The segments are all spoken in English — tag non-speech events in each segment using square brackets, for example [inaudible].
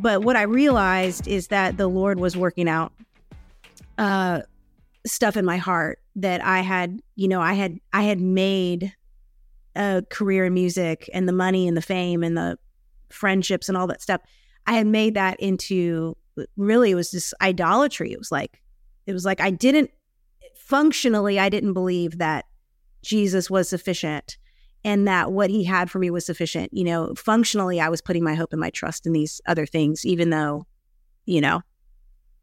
But what I realized is that the Lord was working out uh, stuff in my heart that I had, you know, I had I had made a career in music and the money and the fame and the friendships and all that stuff. I had made that into really it was just idolatry. It was like it was like I didn't functionally I didn't believe that Jesus was sufficient and that what he had for me was sufficient. You know, functionally, I was putting my hope and my trust in these other things, even though, you know,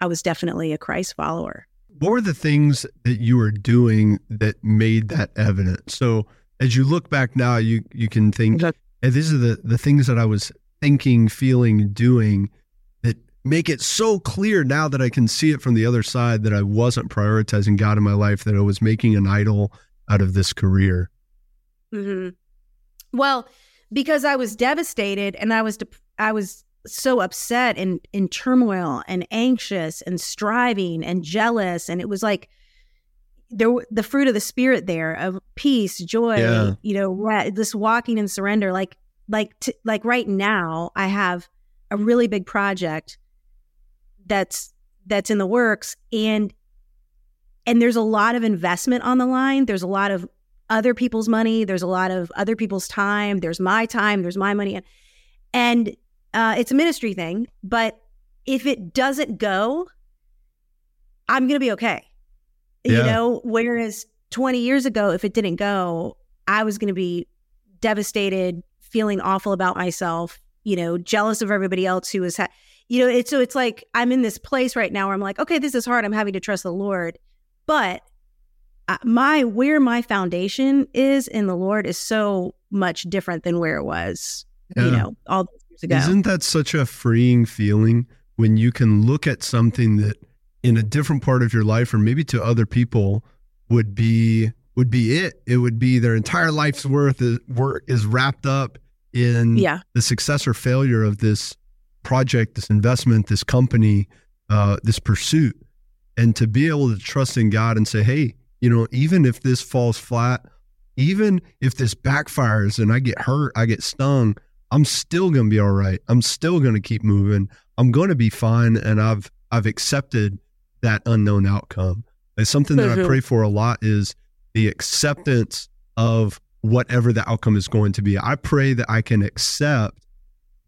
I was definitely a Christ follower. What were the things that you were doing that made that evident? So as you look back now, you you can think, hey, these are the the things that I was thinking, feeling, doing that make it so clear now that I can see it from the other side that I wasn't prioritizing God in my life, that I was making an idol out of this career. Mm-hmm. Well, because I was devastated and I was de- I was so upset and in turmoil and anxious and striving and jealous and it was like there the fruit of the spirit there of peace joy yeah. you know this walking in surrender like like t- like right now i have a really big project that's that's in the works and and there's a lot of investment on the line there's a lot of other people's money. There's a lot of other people's time. There's my time. There's my money. And uh, it's a ministry thing. But if it doesn't go, I'm going to be okay. Yeah. You know, whereas 20 years ago, if it didn't go, I was going to be devastated, feeling awful about myself, you know, jealous of everybody else who was, ha- you know, it's so it's like I'm in this place right now where I'm like, okay, this is hard. I'm having to trust the Lord. But my where my foundation is in the Lord is so much different than where it was, yeah. you know, all those years ago. Isn't that such a freeing feeling when you can look at something that in a different part of your life or maybe to other people would be would be it. It would be their entire life's worth is, work is wrapped up in yeah. the success or failure of this project, this investment, this company, uh, this pursuit. And to be able to trust in God and say, hey, you know, even if this falls flat, even if this backfires and I get hurt, I get stung, I'm still going to be all right. I'm still going to keep moving. I'm going to be fine and I've I've accepted that unknown outcome. It's something that I mm-hmm. pray for a lot is the acceptance of whatever the outcome is going to be. I pray that I can accept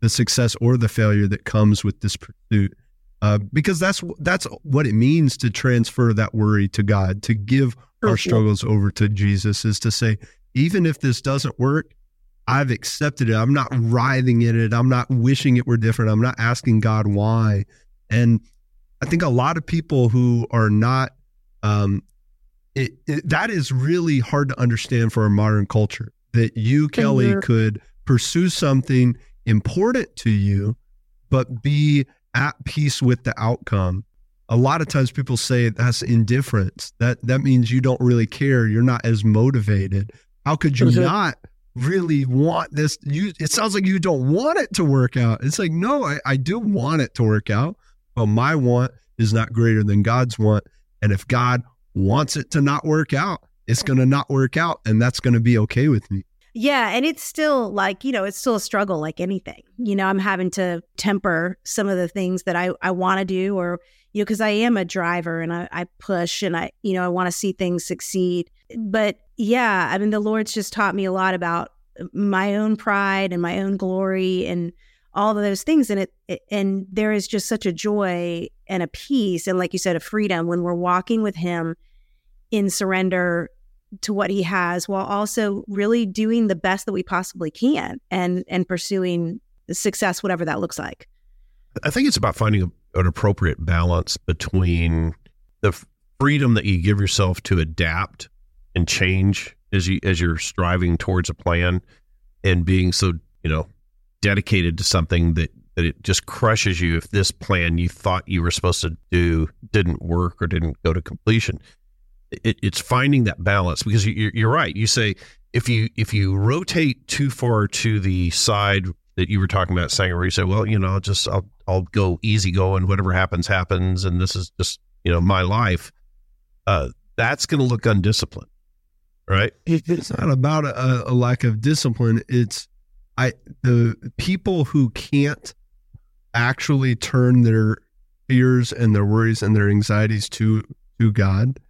the success or the failure that comes with this pursuit uh, because that's that's what it means to transfer that worry to God, to give our struggles over to Jesus, is to say, even if this doesn't work, I've accepted it. I'm not writhing in it. I'm not wishing it were different. I'm not asking God why. And I think a lot of people who are not, um, it, it, that is really hard to understand for our modern culture. That you, Kelly, could pursue something important to you, but be at peace with the outcome. A lot of times people say that's indifference. That that means you don't really care. You're not as motivated. How could you mm-hmm. not really want this? You it sounds like you don't want it to work out. It's like, no, I, I do want it to work out, but my want is not greater than God's want. And if God wants it to not work out, it's gonna not work out, and that's gonna be okay with me. Yeah, and it's still like, you know, it's still a struggle like anything. You know, I'm having to temper some of the things that I, I want to do or, you know, because I am a driver and I, I push and I, you know, I want to see things succeed. But yeah, I mean, the Lord's just taught me a lot about my own pride and my own glory and all of those things. And it, it and there is just such a joy and a peace and like you said, a freedom when we're walking with Him in surrender to what he has while also really doing the best that we possibly can and and pursuing success whatever that looks like i think it's about finding a, an appropriate balance between the freedom that you give yourself to adapt and change as you as you're striving towards a plan and being so you know dedicated to something that that it just crushes you if this plan you thought you were supposed to do didn't work or didn't go to completion. It, it's finding that balance because you, you're right. You say if you if you rotate too far to the side that you were talking about, saying where you say, well, you know, just I'll I'll go easy going, whatever happens happens, and this is just you know my life. Uh, that's going to look undisciplined, right? It's not about a, a lack of discipline. It's I the people who can't actually turn their fears and their worries and their anxieties to to God.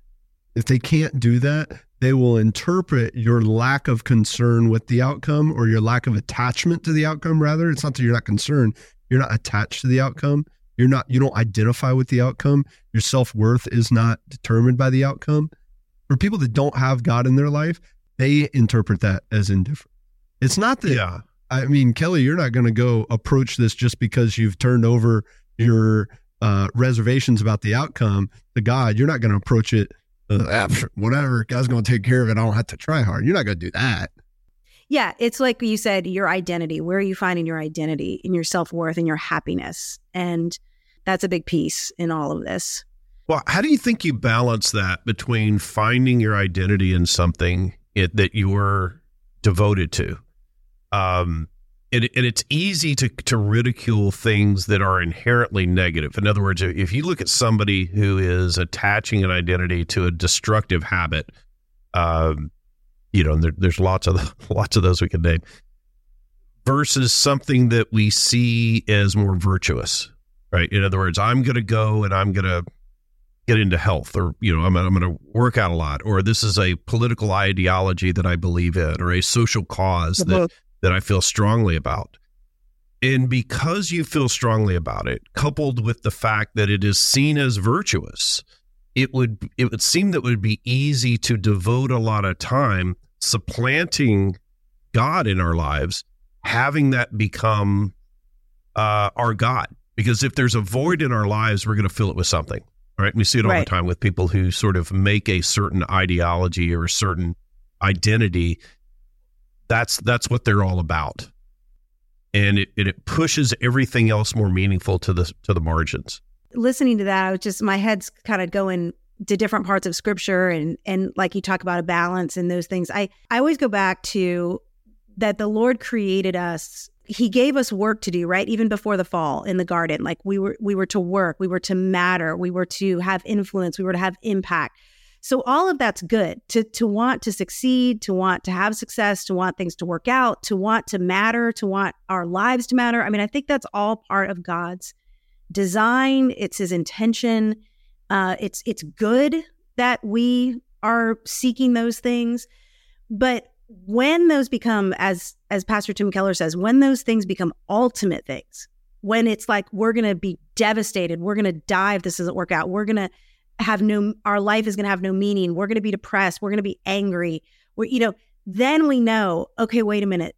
If they can't do that, they will interpret your lack of concern with the outcome or your lack of attachment to the outcome rather. It's not that you're not concerned, you're not attached to the outcome. You're not you don't identify with the outcome. Your self-worth is not determined by the outcome. For people that don't have God in their life, they interpret that as indifferent. It's not that Yeah. I mean, Kelly, you're not going to go approach this just because you've turned over your uh, reservations about the outcome to God. You're not going to approach it, uh, "Ah, pff, whatever, God's going to take care of it. I don't have to try hard. You're not going to do that. Yeah, it's like you said, your identity. Where are you finding your identity in your self worth and your happiness? And that's a big piece in all of this. Well, how do you think you balance that between finding your identity in something it, that you're devoted to? Um, and, and it's easy to, to ridicule things that are inherently negative. In other words, if you look at somebody who is attaching an identity to a destructive habit, um, you know, and there, there's lots of [laughs] lots of those we could name, versus something that we see as more virtuous, right? In other words, I'm going to go and I'm going to get into health or you know i'm, I'm going to work out a lot or this is a political ideology that i believe in or a social cause that, that i feel strongly about and because you feel strongly about it coupled with the fact that it is seen as virtuous it would it would seem that it would be easy to devote a lot of time supplanting god in our lives having that become uh, our god because if there's a void in our lives we're going to fill it with something right? And we see it all Right. the time with people who sort of make a certain ideology or a certain identity. That's that's what they're all about, and it it pushes everything else more meaningful to the to the margins. Listening to that, I was just my head's kind of going to different parts of scripture and and like you talk about a balance and those things. I I always go back to that the Lord created us. He gave us work to do right? Even before the fall in the garden. Like we were we were to work we were to matter we were to have influence we were to have impact so all of that's good to to want to succeed to want to have success to want things to work out to want to matter to want our lives to matter. I mean i think that's all part of god's design. It's his intention. Uh it's it's good that we are seeking those things. But when those become as as pastor tim keller says when those things become ultimate things when it's like we're going to be devastated we're going to die if this doesn't work out we're going to have no our life is going to have no meaning we're going to be depressed we're going to be angry we're you know then we know okay wait a minute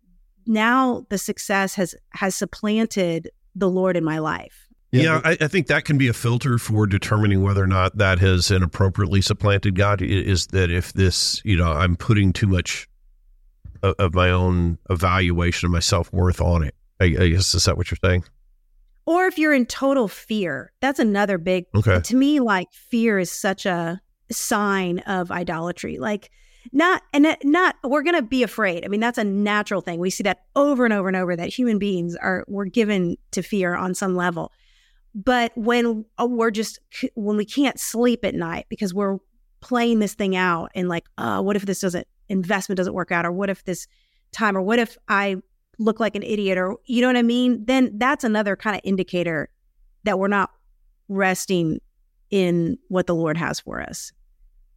now the success has has supplanted the lord in my life Yeah, I, I think that can be a filter for determining whether or not that has inappropriately supplanted God. Is that if this, you know, I'm putting too much of, of my own evaluation of my self worth on it. I, I guess is that what you're saying? Or if you're in total fear that's another big Okay. to me like fear is such a sign of idolatry. Like not and it- not we're going to be afraid. I mean that's a natural thing. We see that over and over and over that human beings are we're given to fear on some level. But when uh, we're just when we can't sleep at night because we're playing this thing out and like uh what if this doesn't investment doesn't work out? Or what if this time or what if i look like an idiot or you know what i mean then that's another kind of indicator that we're not resting in what the lord has for us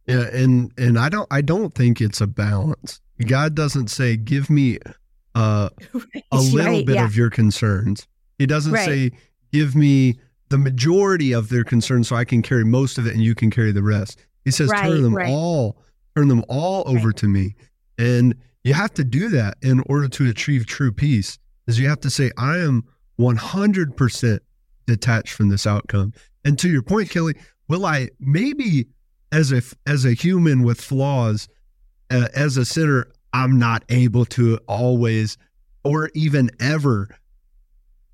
Yeah, and and I don't I don't think it's a balance. God doesn't say give me uh, [laughs] a little Right, bit yeah. of your concerns. He doesn't Right. say give me the majority of their concerns so I can carry most of it and you can carry the rest. He says turn them all turn them all over to me. And you have to do that in order to achieve true peace. Is you have to say I am 100% detached from this outcome. And to your point Kelly, will I maybe as a as a human with flaws uh, as a sinner i'm not able to always or even ever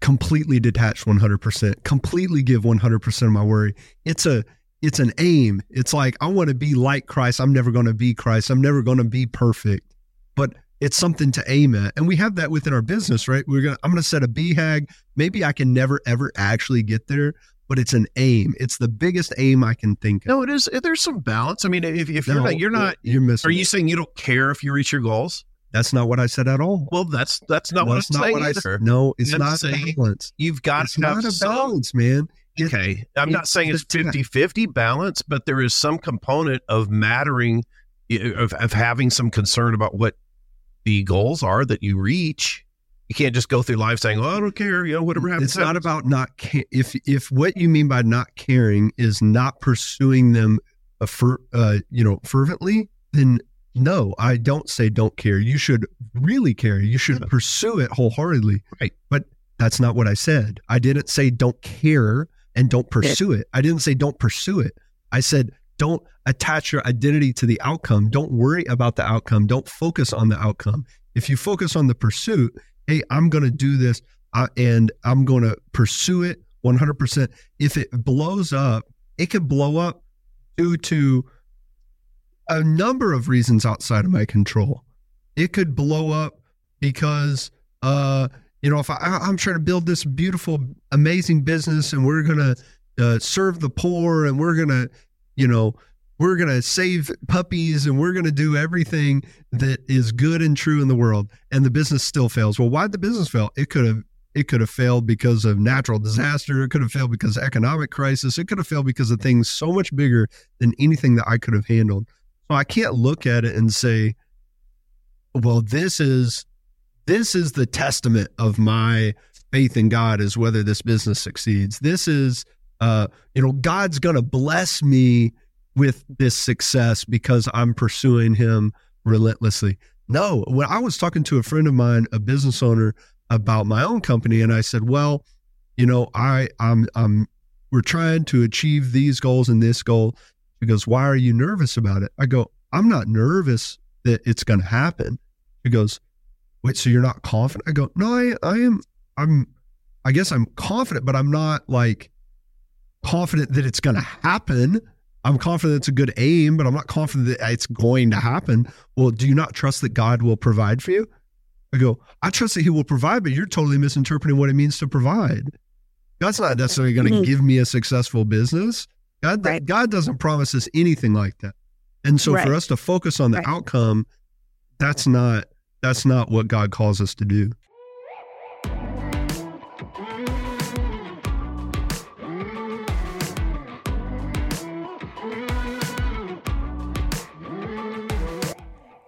completely detach 100%, completely give 100% of my worry. It's a it's an aim. It's like I want to be like Christ. I'm never going to be Christ. I'm never going to be perfect. But it's something to aim at. And we have that within our business, right? We're to I'm going to set a BHAG. Maybe I can never ever actually get there, but it's an aim. It's the biggest aim I can think of. No, it is. Eh, there's some balance. I mean, if, if you're not, you're not. You're missing. Are you it. saying you don't care if you reach your goals? That's not what I said at all. Well, that's that's not That's what I'm not saying what I said. No, it's I'm not saying balance. You've got It's to have not a some- balance, man. It- Okay. I'm not saying it's the- 50 50 balance, but there is some component of mattering, eh, of, of having some concern about what the goals are that you reach. You can't just go through life saying, "Oh, I don't care," you know, whatever happens. It's not happens. about not ca- if if what you mean by not caring is not pursuing them uh, fer- uh, you know fervently, then no, I don't say don't care. You should really care. You should Yeah. pursue it wholeheartedly. Right. But that's not what I said. I didn't say don't care and don't pursue it. I didn't say don't pursue it. I said don't attach your identity to the outcome. Don't worry about the outcome. Don't focus on the outcome. If you focus on the pursuit, hey, I'm going to do this uh, and I'm going to pursue it 100%. If it blows up, it could blow up due to a number of reasons outside of my control. It could blow up because, uh, you know, if I, I'm trying to build this beautiful, amazing business and we're going to uh, serve the poor and we're going to, you know, we're going to save puppies and we're going to do everything that is good and true in the world and the business still fails. Well, why'd the business fail? It could have it could have failed because of natural disaster. It could have failed because of economic crisis. It could have failed because of things so much bigger than anything that I could have handled. So I can't look at it and say, well, this is this is the testament of my faith in God is whether this business succeeds. This is uh, you know, God's gonna bless me with this success because I'm pursuing him relentlessly. No, when I was talking to a friend of mine, a business owner, about my own company, and I said, "Well, you know, I I'm I'm we're trying to achieve these goals and this goal." She goes, "Why are you nervous about it?" I go, "I'm not nervous that it's going to happen." She goes, "Wait, so you're not confident?" I go, "No, I I am. I'm. I guess I'm confident, but I'm not like confident that it's going to happen." I'm confident it's a good aim, but I'm not confident that it's going to happen. Well, do you not trust that God will provide for you? I go, I trust that He will provide, but you're totally misinterpreting what it means to provide. God's not necessarily going to Mhm. give me a successful business. God, Right. God doesn't promise us anything like that. And so Right. for us to focus on the Right. outcome, that's not that's not what God calls us to do.